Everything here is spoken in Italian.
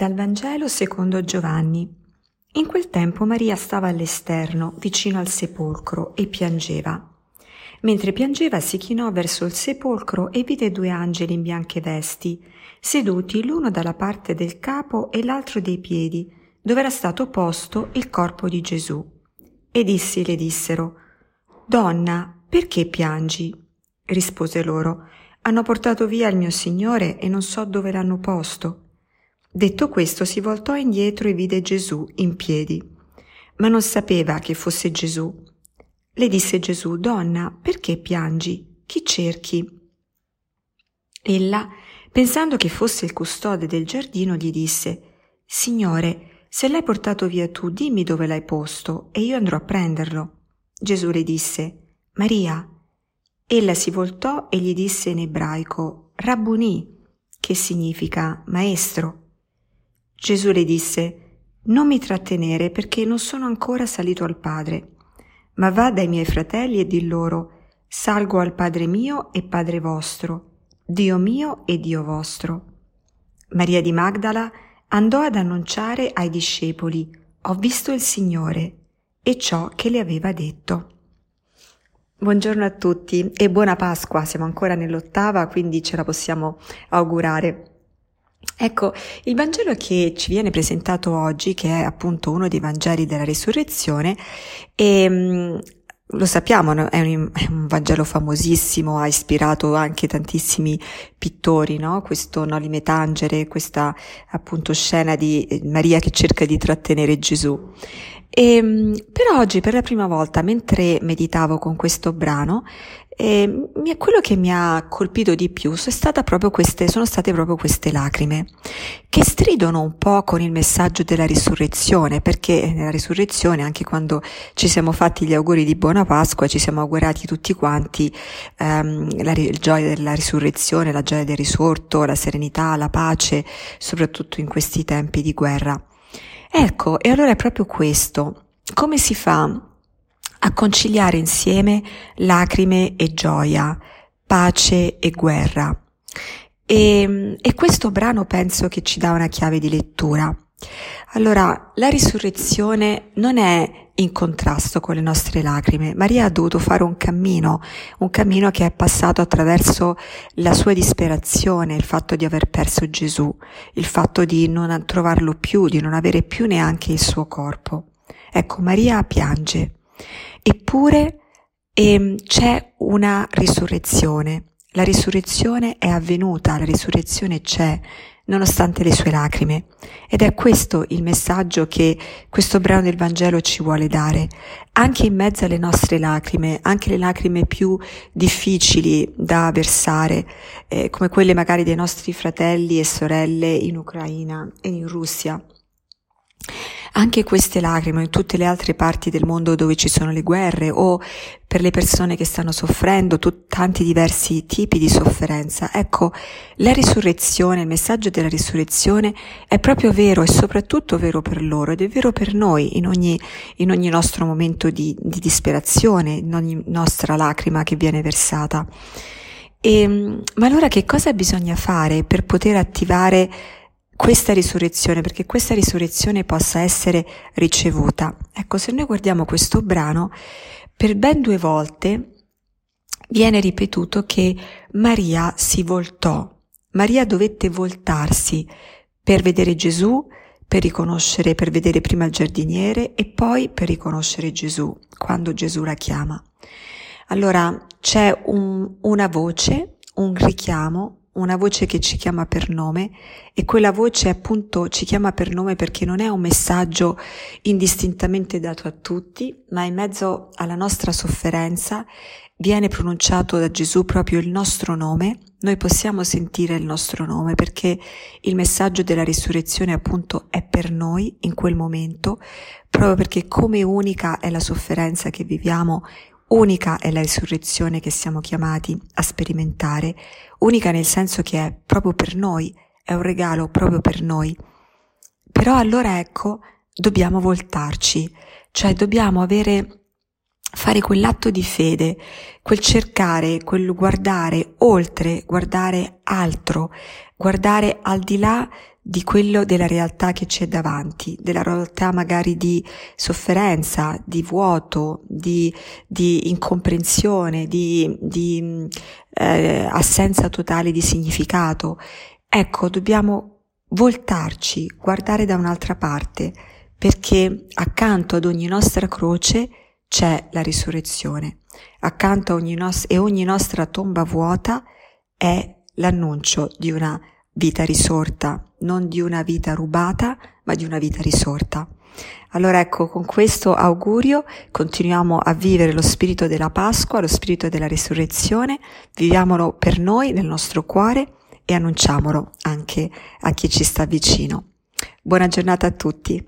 Dal Vangelo secondo Giovanni. In quel tempo Maria stava all'esterno, vicino al sepolcro, e piangeva. Mentre piangeva si chinò verso il sepolcro e vide due angeli in bianche vesti, seduti l'uno dalla parte del capo e l'altro dei piedi, dove era stato posto il corpo di Gesù. Ed essi le dissero, Donna, perché piangi? Rispose loro, Hanno portato via il mio Signore e non so dove l'hanno posto. Detto questo si voltò indietro e vide Gesù in piedi, ma non sapeva che fosse Gesù. Le disse Gesù, Donna, perché piangi? Chi cerchi? Ella, pensando che fosse il custode del giardino, gli disse, Signore, se l'hai portato via tu, dimmi dove l'hai posto e io andrò a prenderlo. Gesù le disse, Maria. Ella si voltò e gli disse in ebraico, Rabboni, che significa maestro. Gesù le disse, Non mi trattenere perché non sono ancora salito al Padre, ma va dai miei fratelli e di loro, salgo al Padre mio e Padre vostro, Dio mio e Dio vostro. Maria di Magdala andò ad annunciare ai discepoli, Ho visto il Signore, e ciò che le aveva detto. Buongiorno a tutti e buona Pasqua, siamo ancora nell'ottava, quindi ce la possiamo augurare. Ecco, il Vangelo che ci viene presentato oggi, che è appunto uno dei Vangeli della Risurrezione, e, ehm, lo sappiamo, è un, è un, Vangelo famosissimo, ha ispirato anche tantissimi pittori, no? Questo Noli me tangere, questa appunto scena di eh, Maria che cerca di trattenere Gesù. E, ehm, per oggi, per la prima volta, mentre meditavo con questo brano, eh, quello che mi ha colpito di più sono, queste, sono state proprio queste lacrime, che stridono un po' con il messaggio della risurrezione, perché nella risurrezione, anche quando ci siamo fatti gli auguri di buona Pasqua, ci siamo augurati tutti quanti ehm, la, la gioia della risurrezione, la gioia del risorto, la serenità, la pace, soprattutto in questi tempi di guerra. Ecco, e allora è proprio questo. Come si fa a conciliare insieme lacrime e gioia, pace e guerra? E, e questo brano penso che ci dà una chiave di lettura. Allora, la risurrezione non è in contrasto con le nostre lacrime. Maria ha dovuto fare un cammino, un cammino che è passato attraverso la sua disperazione, il fatto di aver perso Gesù, il fatto di non trovarlo più, di non avere più neanche il suo corpo. Ecco, Maria piange. Eppure ehm, c'è una risurrezione. La risurrezione è avvenuta, la risurrezione c'è, nonostante le sue lacrime. Ed è questo il messaggio che questo brano del Vangelo ci vuole dare. Anche in mezzo alle nostre lacrime, anche le lacrime più difficili da versare, eh, come quelle magari dei nostri fratelli e sorelle in Ucraina e in Russia. Anche queste lacrime in tutte le altre parti del mondo dove ci sono le guerre o per le persone che stanno soffrendo, tut- tanti diversi tipi di sofferenza. Ecco, la risurrezione, il messaggio della risurrezione è proprio vero e soprattutto vero per loro ed è vero per noi in ogni, in ogni nostro momento di, di disperazione, in ogni nostra lacrima che viene versata. E, ehm, ma allora che cosa bisogna fare per poter attivare questa risurrezione, perché questa risurrezione possa essere ricevuta. Ecco, se noi guardiamo questo brano, per ben due volte viene ripetuto che Maria si voltò. Maria dovette voltarsi per vedere Gesù, per riconoscere, per vedere prima il giardiniere e poi per riconoscere Gesù, quando Gesù la chiama. Allora c'è un, una voce, un richiamo, una voce che ci chiama per nome e quella voce appunto ci chiama per nome perché non è un messaggio indistintamente dato a tutti, ma in mezzo alla nostra sofferenza viene pronunciato da Gesù proprio il nostro nome, noi possiamo sentire il nostro nome perché il messaggio della risurrezione appunto è per noi in quel momento, proprio perché come unica è la sofferenza che viviamo Unica è la risurrezione che siamo chiamati a sperimentare, unica nel senso che è proprio per noi, è un regalo proprio per noi. Però allora ecco, dobbiamo voltarci, cioè dobbiamo avere, fare quell'atto di fede, quel cercare, quel guardare oltre, guardare altro, guardare al di là di quello della realtà che c'è davanti, della realtà magari di sofferenza, di vuoto, di, di incomprensione, di, di eh, assenza totale di significato. Ecco, dobbiamo voltarci, guardare da un'altra parte, perché accanto ad ogni nostra croce c'è la risurrezione. Accanto a ogni nos- e ogni nostra tomba vuota è l'annuncio di una vita risorta, non di una vita rubata, ma di una vita risorta. Allora ecco, con questo augurio continuiamo a vivere lo spirito della Pasqua, lo spirito della risurrezione, viviamolo per noi nel nostro cuore e annunciamolo anche a chi ci sta vicino. Buona giornata a tutti.